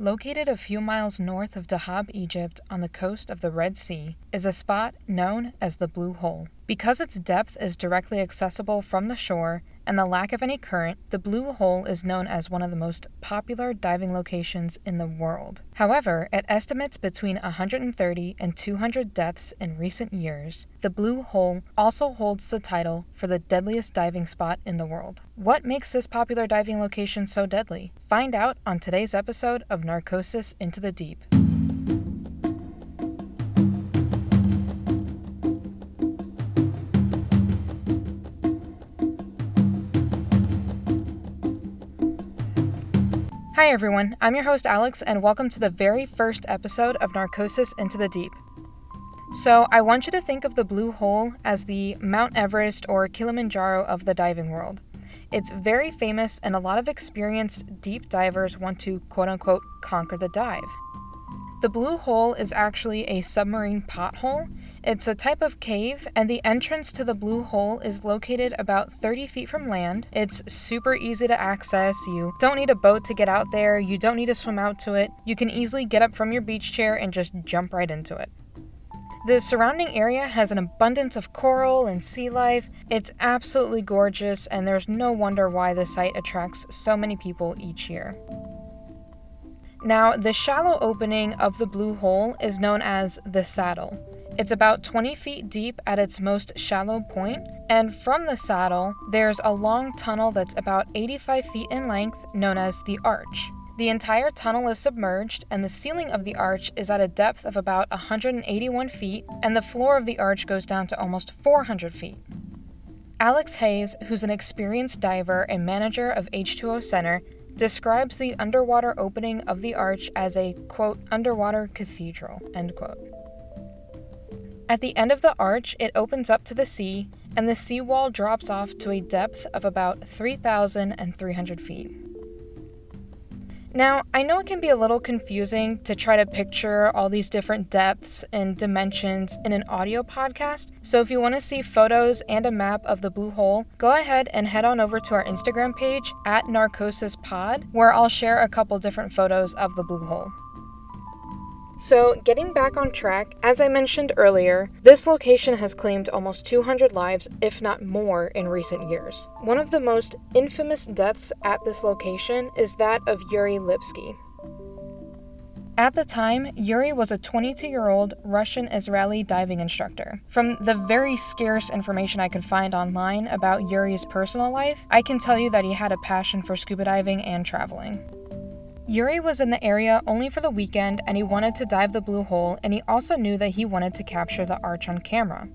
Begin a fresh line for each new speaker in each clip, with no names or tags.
Located a few miles north of Dahab, Egypt, on the coast of the Red Sea, is a spot known as the Blue Hole. Because its depth is directly accessible from the shore and the lack of any current, the Blue Hole is known as one of the most popular diving locations in the world. However, at estimates between 130 and 200 deaths in recent years, the Blue Hole also holds the title for the deadliest diving spot in the world. What makes this popular diving location so deadly? Find out on today's episode of Narcosis Into the Deep. Hi, everyone. I'm your host, Alex, and welcome to the very first episode of Narcosis Into the Deep. So, I want you to think of the Blue Hole as the Mount Everest or Kilimanjaro of the diving world. It's very famous, and a lot of experienced deep divers want to quote unquote conquer the dive. The Blue Hole is actually a submarine pothole. It's a type of cave, and the entrance to the Blue Hole is located about 30 feet from land. It's super easy to access. You don't need a boat to get out there, you don't need to swim out to it. You can easily get up from your beach chair and just jump right into it. The surrounding area has an abundance of coral and sea life. It's absolutely gorgeous, and there's no wonder why the site attracts so many people each year. Now, the shallow opening of the blue hole is known as the saddle. It's about 20 feet deep at its most shallow point, and from the saddle, there's a long tunnel that's about 85 feet in length known as the arch. The entire tunnel is submerged, and the ceiling of the arch is at a depth of about 181 feet, and the floor of the arch goes down to almost 400 feet. Alex Hayes, who's an experienced diver and manager of H2O Center, describes the underwater opening of the arch as a quote underwater cathedral end quote. At the end of the arch, it opens up to the sea, and the seawall drops off to a depth of about 3,300 feet. Now, I know it can be a little confusing to try to picture all these different depths and dimensions in an audio podcast, so if you want to see photos and a map of the blue hole, go ahead and head on over to our Instagram page at NarcosisPod, where I'll share a couple different photos of the blue hole. So, getting back on track, as I mentioned earlier, this location has claimed almost 200 lives, if not more, in recent years. One of the most infamous deaths at this location is that of Yuri Lipsky. At the time, Yuri was a 22 year old Russian Israeli diving instructor. From the very scarce information I could find online about Yuri's personal life, I can tell you that he had a passion for scuba diving and traveling. Yuri was in the area only for the weekend and he wanted to dive the blue hole, and he also knew that he wanted to capture the arch on camera.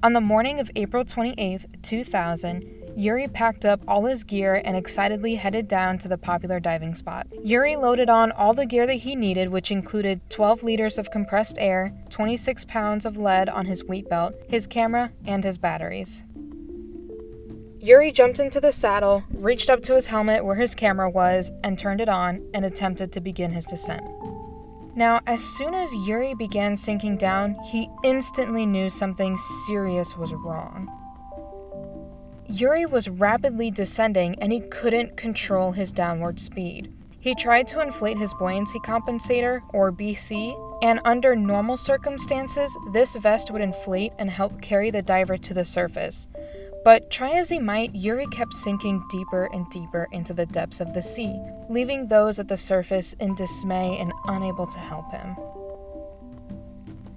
On the morning of April 28, 2000, Yuri packed up all his gear and excitedly headed down to the popular diving spot. Yuri loaded on all the gear that he needed, which included 12 liters of compressed air, 26 pounds of lead on his weight belt, his camera, and his batteries. Yuri jumped into the saddle, reached up to his helmet where his camera was, and turned it on and attempted to begin his descent. Now, as soon as Yuri began sinking down, he instantly knew something serious was wrong. Yuri was rapidly descending and he couldn't control his downward speed. He tried to inflate his buoyancy compensator, or BC, and under normal circumstances, this vest would inflate and help carry the diver to the surface. But try as he might, Yuri kept sinking deeper and deeper into the depths of the sea, leaving those at the surface in dismay and unable to help him.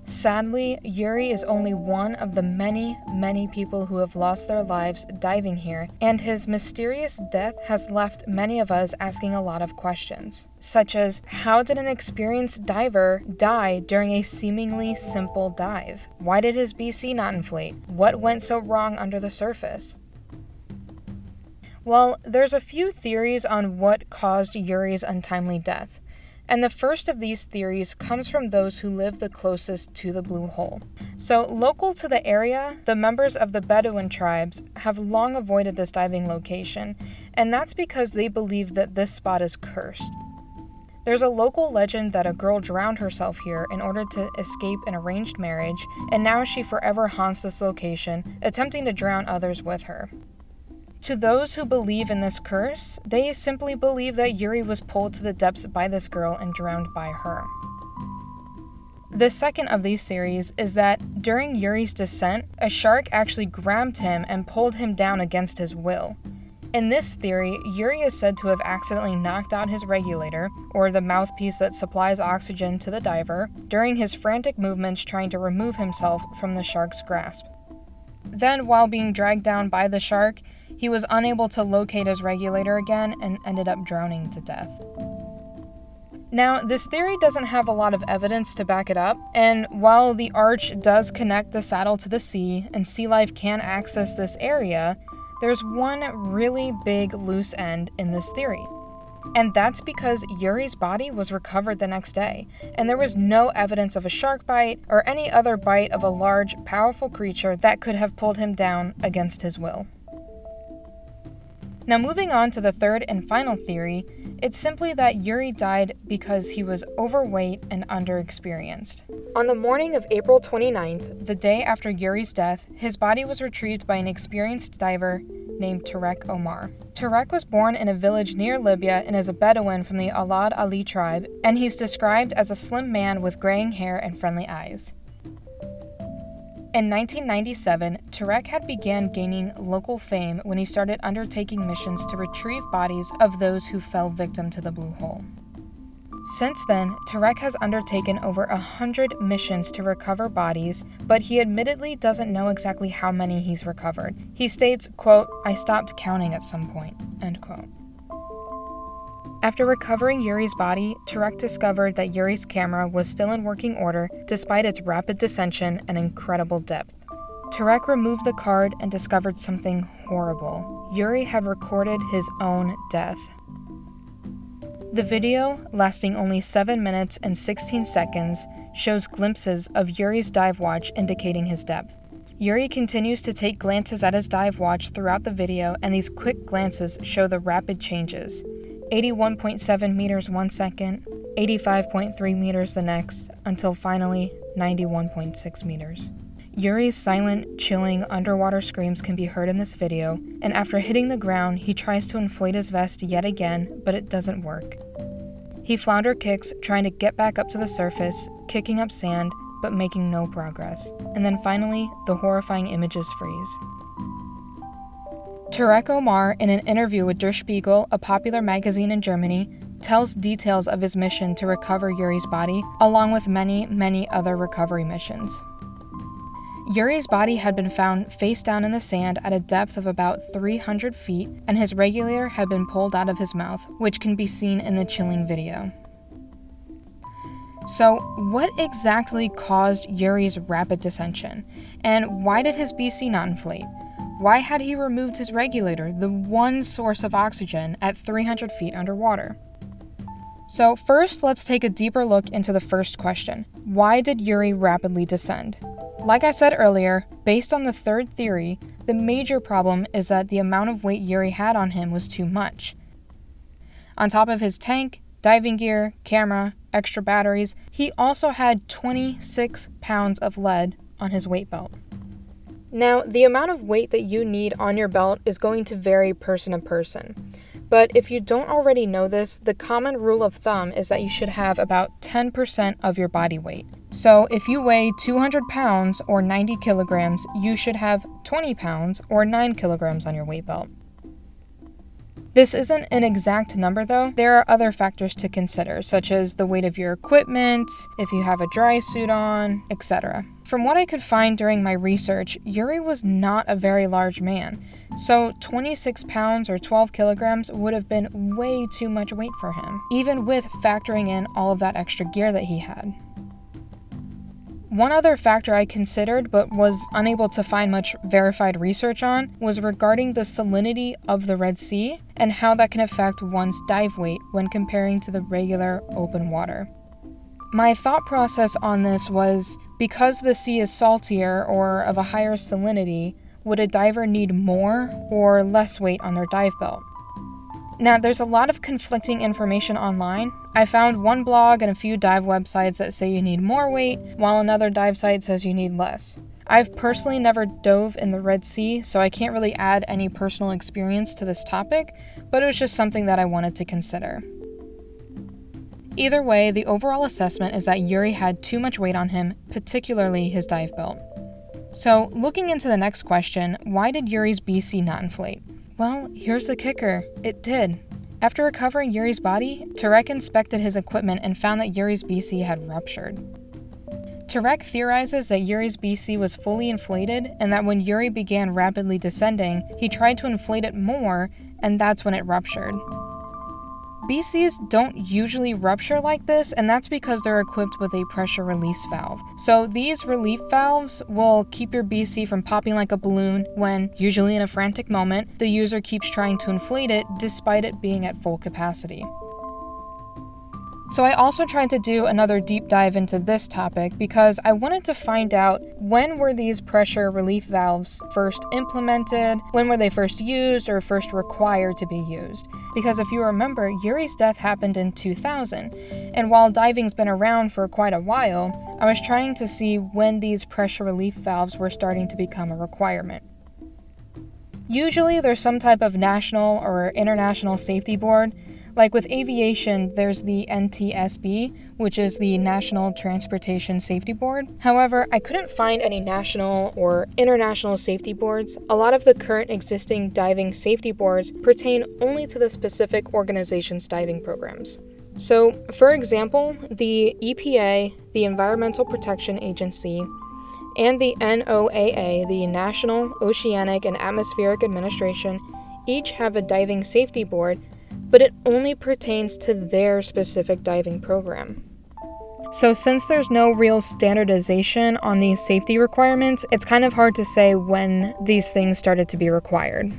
Sadly, Yuri is only one of the many, many people who have lost their lives diving here, and his mysterious death has left many of us asking a lot of questions, such as how did an experienced diver die during a seemingly simple dive? Why did his BC not inflate? What went so wrong under the surface? Well, there's a few theories on what caused Yuri's untimely death and the first of these theories comes from those who live the closest to the blue hole. So, local to the area, the members of the Bedouin tribes have long avoided this diving location, and that's because they believe that this spot is cursed. There's a local legend that a girl drowned herself here in order to escape an arranged marriage, and now she forever haunts this location, attempting to drown others with her. To those who believe in this curse, they simply believe that Yuri was pulled to the depths by this girl and drowned by her. The second of these theories is that during Yuri's descent, a shark actually grabbed him and pulled him down against his will. In this theory, Yuri is said to have accidentally knocked out his regulator, or the mouthpiece that supplies oxygen to the diver, during his frantic movements trying to remove himself from the shark's grasp. Then, while being dragged down by the shark, he was unable to locate his regulator again and ended up drowning to death. Now, this theory doesn't have a lot of evidence to back it up, and while the arch does connect the saddle to the sea and sea life can access this area, there's one really big loose end in this theory. And that's because Yuri's body was recovered the next day, and there was no evidence of a shark bite or any other bite of a large, powerful creature that could have pulled him down against his will. Now, moving on to the third and final theory, it's simply that Yuri died because he was overweight and underexperienced. On the morning of April 29th, the day after Yuri's death, his body was retrieved by an experienced diver named Tarek Omar. Tarek was born in a village near Libya and is a Bedouin from the Awlad Ali tribe, and he's described as a slim man with graying hair and friendly eyes. In 1997, Tarek had began gaining local fame when he started undertaking missions to retrieve bodies of those who fell victim to the Blue Hole. Since then, Tarek has undertaken over a hundred missions to recover bodies, but he admittedly doesn't know exactly how many he's recovered. He states, quote, I stopped counting at some point, end quote. After recovering Yuri's body, Tarek discovered that Yuri's camera was still in working order despite its rapid descension and incredible depth. Tarek removed the card and discovered something horrible. Yuri had recorded his own death. The video, lasting only 7 minutes and 16 seconds, shows glimpses of Yuri's dive watch indicating his depth. Yuri continues to take glances at his dive watch throughout the video, and these quick glances show the rapid changes. 81.7 meters one second, 85.3 meters the next, until finally 91.6 meters. Yuri's silent, chilling underwater screams can be heard in this video, and after hitting the ground, he tries to inflate his vest yet again, but it doesn't work. He flounder kicks, trying to get back up to the surface, kicking up sand, but making no progress. And then finally, the horrifying images freeze. Tarek Omar, in an interview with Der Spiegel, a popular magazine in Germany, tells details of his mission to recover Yuri's body, along with many, many other recovery missions. Yuri's body had been found face down in the sand at a depth of about 300 feet, and his regulator had been pulled out of his mouth, which can be seen in the chilling video. So, what exactly caused Yuri's rapid descension, and why did his BC not inflate? Why had he removed his regulator, the one source of oxygen, at 300 feet underwater? So, first, let's take a deeper look into the first question Why did Yuri rapidly descend? Like I said earlier, based on the third theory, the major problem is that the amount of weight Yuri had on him was too much. On top of his tank, diving gear, camera, extra batteries, he also had 26 pounds of lead on his weight belt. Now, the amount of weight that you need on your belt is going to vary person to person. But if you don't already know this, the common rule of thumb is that you should have about 10% of your body weight. So if you weigh 200 pounds or 90 kilograms, you should have 20 pounds or 9 kilograms on your weight belt. This isn't an exact number though. There are other factors to consider, such as the weight of your equipment, if you have a dry suit on, etc. From what I could find during my research, Yuri was not a very large man, so 26 pounds or 12 kilograms would have been way too much weight for him, even with factoring in all of that extra gear that he had. One other factor I considered but was unable to find much verified research on was regarding the salinity of the Red Sea and how that can affect one's dive weight when comparing to the regular open water. My thought process on this was because the sea is saltier or of a higher salinity, would a diver need more or less weight on their dive belt? Now, there's a lot of conflicting information online. I found one blog and a few dive websites that say you need more weight, while another dive site says you need less. I've personally never dove in the Red Sea, so I can't really add any personal experience to this topic, but it was just something that I wanted to consider. Either way, the overall assessment is that Yuri had too much weight on him, particularly his dive belt. So, looking into the next question, why did Yuri's BC not inflate? Well, here's the kicker it did. After recovering Yuri's body, Tarek inspected his equipment and found that Yuri's BC had ruptured. Tarek theorizes that Yuri's BC was fully inflated and that when Yuri began rapidly descending, he tried to inflate it more, and that's when it ruptured. BCs don't usually rupture like this, and that's because they're equipped with a pressure release valve. So these relief valves will keep your BC from popping like a balloon when, usually in a frantic moment, the user keeps trying to inflate it despite it being at full capacity. So, I also tried to do another deep dive into this topic because I wanted to find out when were these pressure relief valves first implemented, when were they first used or first required to be used. Because if you remember, Yuri's death happened in 2000, and while diving's been around for quite a while, I was trying to see when these pressure relief valves were starting to become a requirement. Usually, there's some type of national or international safety board like with aviation, there's the NTSB, which is the National Transportation Safety Board. However, I couldn't find any national or international safety boards. A lot of the current existing diving safety boards pertain only to the specific organization's diving programs. So, for example, the EPA, the Environmental Protection Agency, and the NOAA, the National Oceanic and Atmospheric Administration, each have a diving safety board but it only pertains to their specific diving program. So, since there's no real standardization on these safety requirements, it's kind of hard to say when these things started to be required.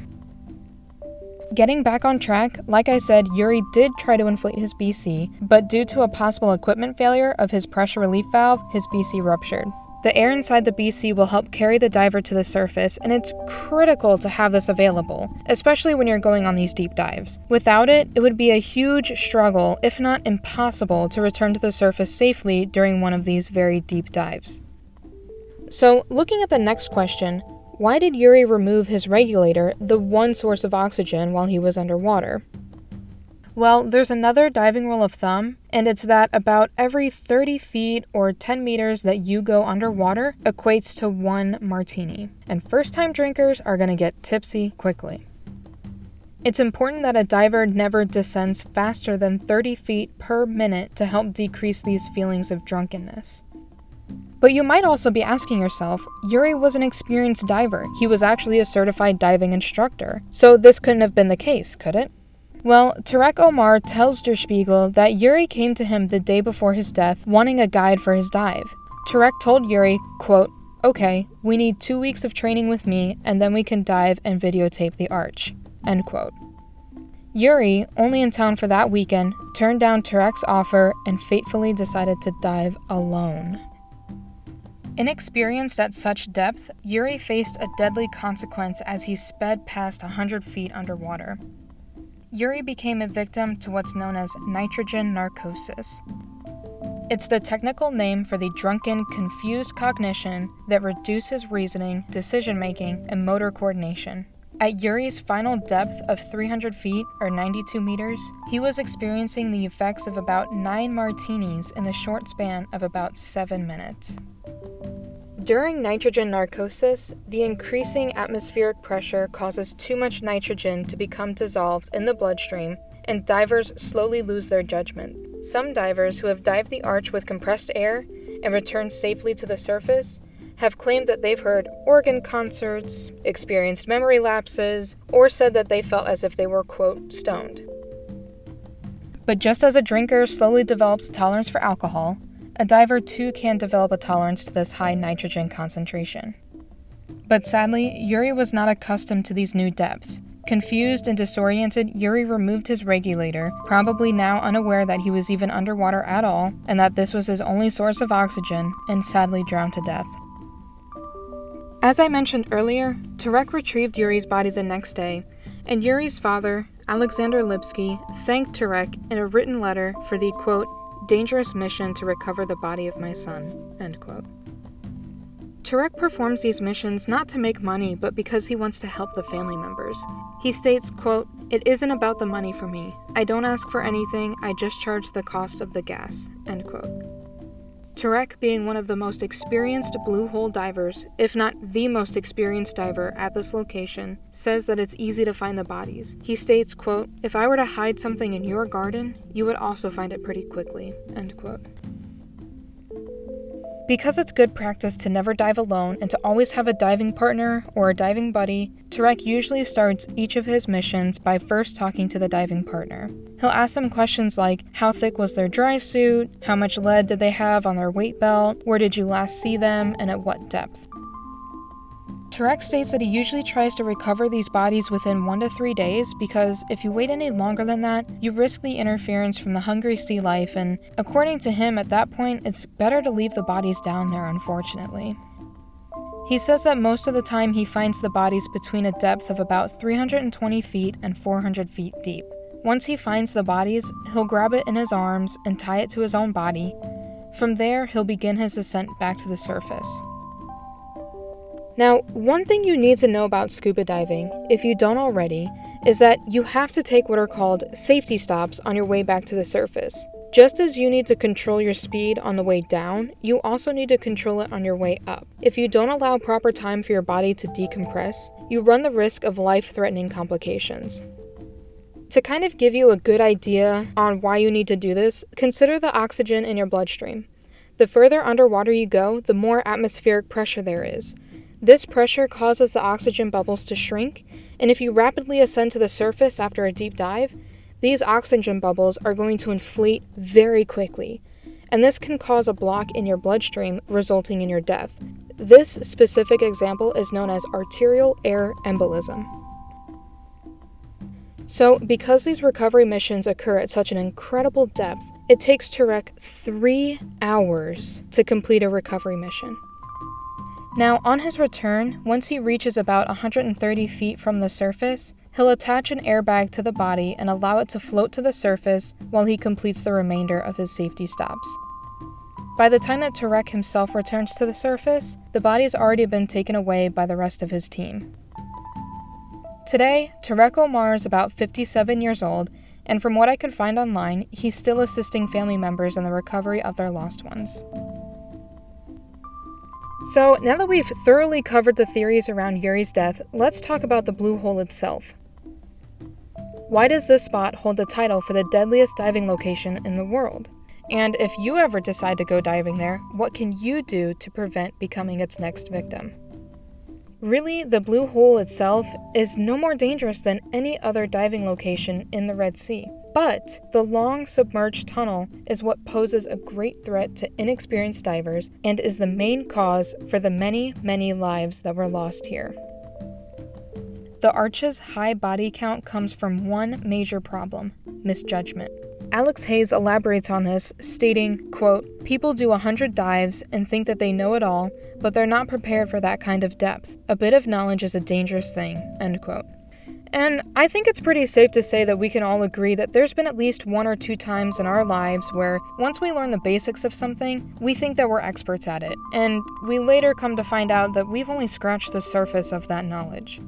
Getting back on track, like I said, Yuri did try to inflate his BC, but due to a possible equipment failure of his pressure relief valve, his BC ruptured. The air inside the BC will help carry the diver to the surface, and it's critical to have this available, especially when you're going on these deep dives. Without it, it would be a huge struggle, if not impossible, to return to the surface safely during one of these very deep dives. So, looking at the next question, why did Yuri remove his regulator, the one source of oxygen, while he was underwater? Well, there's another diving rule of thumb, and it's that about every 30 feet or 10 meters that you go underwater equates to one martini, and first time drinkers are going to get tipsy quickly. It's important that a diver never descends faster than 30 feet per minute to help decrease these feelings of drunkenness. But you might also be asking yourself Yuri was an experienced diver. He was actually a certified diving instructor. So this couldn't have been the case, could it? Well, Turek Omar tells Der Spiegel that Yuri came to him the day before his death wanting a guide for his dive. Turek told Yuri, quote, Okay, we need two weeks of training with me, and then we can dive and videotape the arch. End quote. Yuri, only in town for that weekend, turned down Turek's offer and fatefully decided to dive alone. Inexperienced at such depth, Yuri faced a deadly consequence as he sped past 100 feet underwater. Yuri became a victim to what's known as nitrogen narcosis. It's the technical name for the drunken, confused cognition that reduces reasoning, decision making, and motor coordination. At Yuri's final depth of 300 feet, or 92 meters, he was experiencing the effects of about nine martinis in the short span of about seven minutes. During nitrogen narcosis, the increasing atmospheric pressure causes too much nitrogen to become dissolved in the bloodstream, and divers slowly lose their judgment. Some divers who have dived the arch with compressed air and returned safely to the surface have claimed that they've heard organ concerts, experienced memory lapses, or said that they felt as if they were, quote, stoned. But just as a drinker slowly develops tolerance for alcohol, a diver too can develop a tolerance to this high nitrogen concentration. But sadly, Yuri was not accustomed to these new depths. Confused and disoriented, Yuri removed his regulator, probably now unaware that he was even underwater at all and that this was his only source of oxygen, and sadly drowned to death. As I mentioned earlier, Turek retrieved Yuri's body the next day, and Yuri's father, Alexander Lipsky, thanked Turek in a written letter for the quote, dangerous mission to recover the body of my son. End quote. Turek performs these missions not to make money, but because he wants to help the family members. He states, quote, It isn't about the money for me. I don't ask for anything, I just charge the cost of the gas, end quote. Turek, being one of the most experienced blue hole divers, if not the most experienced diver at this location, says that it's easy to find the bodies. He states, quote, If I were to hide something in your garden, you would also find it pretty quickly, end quote. Because it's good practice to never dive alone and to always have a diving partner or a diving buddy, Turek usually starts each of his missions by first talking to the diving partner. He'll ask them questions like how thick was their dry suit, how much lead did they have on their weight belt, where did you last see them, and at what depth. Turek states that he usually tries to recover these bodies within one to three days because if you wait any longer than that, you risk the interference from the hungry sea life, and according to him, at that point, it's better to leave the bodies down there, unfortunately. He says that most of the time he finds the bodies between a depth of about 320 feet and 400 feet deep. Once he finds the bodies, he'll grab it in his arms and tie it to his own body. From there, he'll begin his ascent back to the surface. Now, one thing you need to know about scuba diving, if you don't already, is that you have to take what are called safety stops on your way back to the surface. Just as you need to control your speed on the way down, you also need to control it on your way up. If you don't allow proper time for your body to decompress, you run the risk of life threatening complications. To kind of give you a good idea on why you need to do this, consider the oxygen in your bloodstream. The further underwater you go, the more atmospheric pressure there is. This pressure causes the oxygen bubbles to shrink, and if you rapidly ascend to the surface after a deep dive, these oxygen bubbles are going to inflate very quickly, and this can cause a block in your bloodstream, resulting in your death. This specific example is known as arterial air embolism. So, because these recovery missions occur at such an incredible depth, it takes Turek three hours to complete a recovery mission. Now, on his return, once he reaches about 130 feet from the surface, he'll attach an airbag to the body and allow it to float to the surface while he completes the remainder of his safety stops. By the time that Turek himself returns to the surface, the body's already been taken away by the rest of his team. Today, Turek Omar is about 57 years old, and from what I could find online, he's still assisting family members in the recovery of their lost ones. So, now that we've thoroughly covered the theories around Yuri's death, let's talk about the blue hole itself. Why does this spot hold the title for the deadliest diving location in the world? And if you ever decide to go diving there, what can you do to prevent becoming its next victim? Really, the blue hole itself is no more dangerous than any other diving location in the Red Sea. But the long submerged tunnel is what poses a great threat to inexperienced divers and is the main cause for the many, many lives that were lost here. The arch's high body count comes from one major problem misjudgment. Alex Hayes elaborates on this, stating, quote, People do a hundred dives and think that they know it all, but they're not prepared for that kind of depth. A bit of knowledge is a dangerous thing, end quote. And I think it's pretty safe to say that we can all agree that there's been at least one or two times in our lives where once we learn the basics of something, we think that we're experts at it, and we later come to find out that we've only scratched the surface of that knowledge.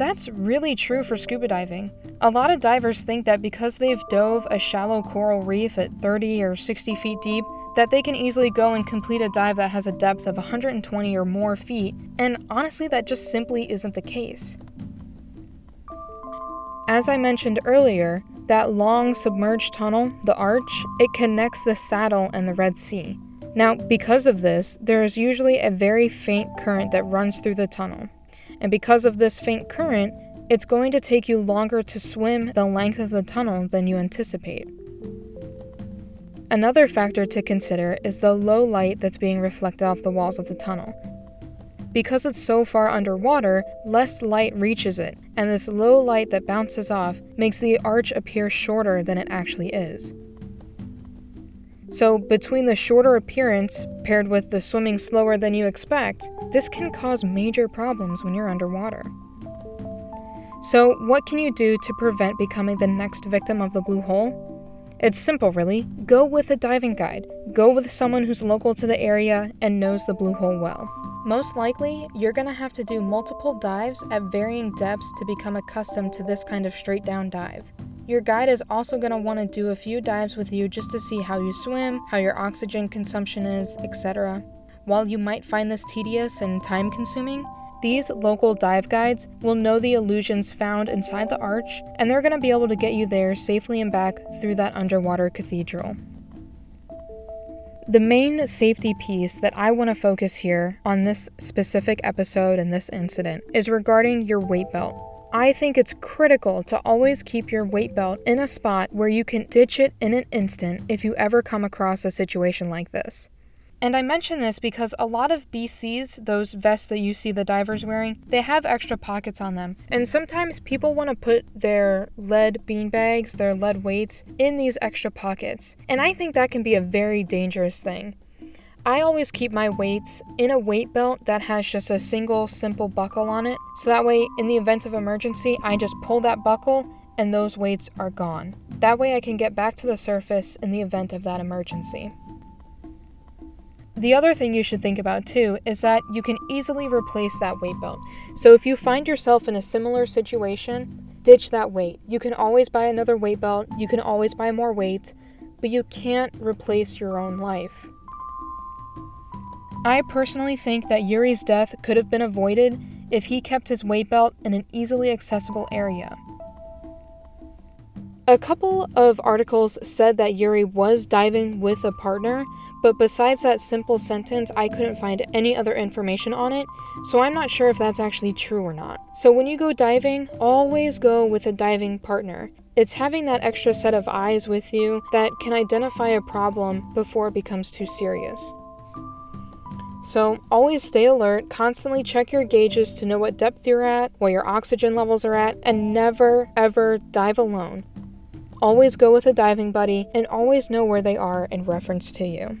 That's really true for scuba diving. A lot of divers think that because they've dove a shallow coral reef at 30 or 60 feet deep, that they can easily go and complete a dive that has a depth of 120 or more feet, and honestly, that just simply isn't the case. As I mentioned earlier, that long submerged tunnel, the arch, it connects the saddle and the Red Sea. Now, because of this, there is usually a very faint current that runs through the tunnel. And because of this faint current, it's going to take you longer to swim the length of the tunnel than you anticipate. Another factor to consider is the low light that's being reflected off the walls of the tunnel. Because it's so far underwater, less light reaches it, and this low light that bounces off makes the arch appear shorter than it actually is. So, between the shorter appearance paired with the swimming slower than you expect, this can cause major problems when you're underwater. So, what can you do to prevent becoming the next victim of the blue hole? It's simple, really. Go with a diving guide. Go with someone who's local to the area and knows the blue hole well. Most likely, you're going to have to do multiple dives at varying depths to become accustomed to this kind of straight down dive. Your guide is also going to want to do a few dives with you just to see how you swim, how your oxygen consumption is, etc. While you might find this tedious and time consuming, these local dive guides will know the illusions found inside the arch, and they're going to be able to get you there safely and back through that underwater cathedral. The main safety piece that I want to focus here on this specific episode and this incident is regarding your weight belt. I think it's critical to always keep your weight belt in a spot where you can ditch it in an instant if you ever come across a situation like this. And I mention this because a lot of BCs, those vests that you see the divers wearing, they have extra pockets on them. And sometimes people want to put their lead bean bags, their lead weights, in these extra pockets. And I think that can be a very dangerous thing. I always keep my weights in a weight belt that has just a single simple buckle on it, so that way, in the event of emergency, I just pull that buckle and those weights are gone. That way, I can get back to the surface in the event of that emergency. The other thing you should think about too is that you can easily replace that weight belt. So if you find yourself in a similar situation, ditch that weight. You can always buy another weight belt, you can always buy more weights, but you can't replace your own life. I personally think that Yuri's death could have been avoided if he kept his weight belt in an easily accessible area. A couple of articles said that Yuri was diving with a partner, but besides that simple sentence, I couldn't find any other information on it, so I'm not sure if that's actually true or not. So when you go diving, always go with a diving partner. It's having that extra set of eyes with you that can identify a problem before it becomes too serious. So, always stay alert, constantly check your gauges to know what depth you're at, what your oxygen levels are at, and never ever dive alone. Always go with a diving buddy and always know where they are in reference to you.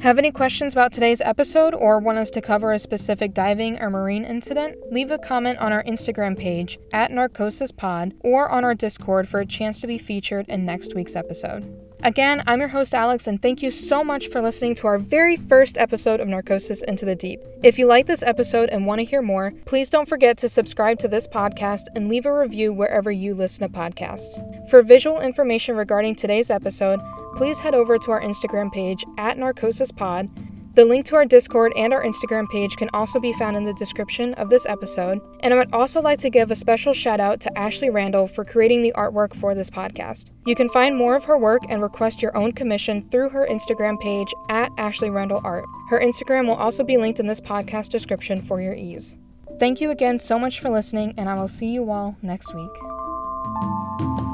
Have any questions about today's episode or want us to cover a specific diving or marine incident? Leave a comment on our Instagram page at NarcosisPod or on our Discord for a chance to be featured in next week's episode. Again, I'm your host, Alex, and thank you so much for listening to our very first episode of Narcosis Into the Deep. If you like this episode and want to hear more, please don't forget to subscribe to this podcast and leave a review wherever you listen to podcasts. For visual information regarding today's episode, please head over to our Instagram page at NarcosisPod the link to our Discord and our Instagram page can also be found in the description of this episode. And I would also like to give a special shout out to Ashley Randall for creating the artwork for this podcast. You can find more of her work and request your own commission through her Instagram page at Ashley Randall Art. Her Instagram will also be linked in this podcast description for your ease. Thank you again so much for listening, and I will see you all next week.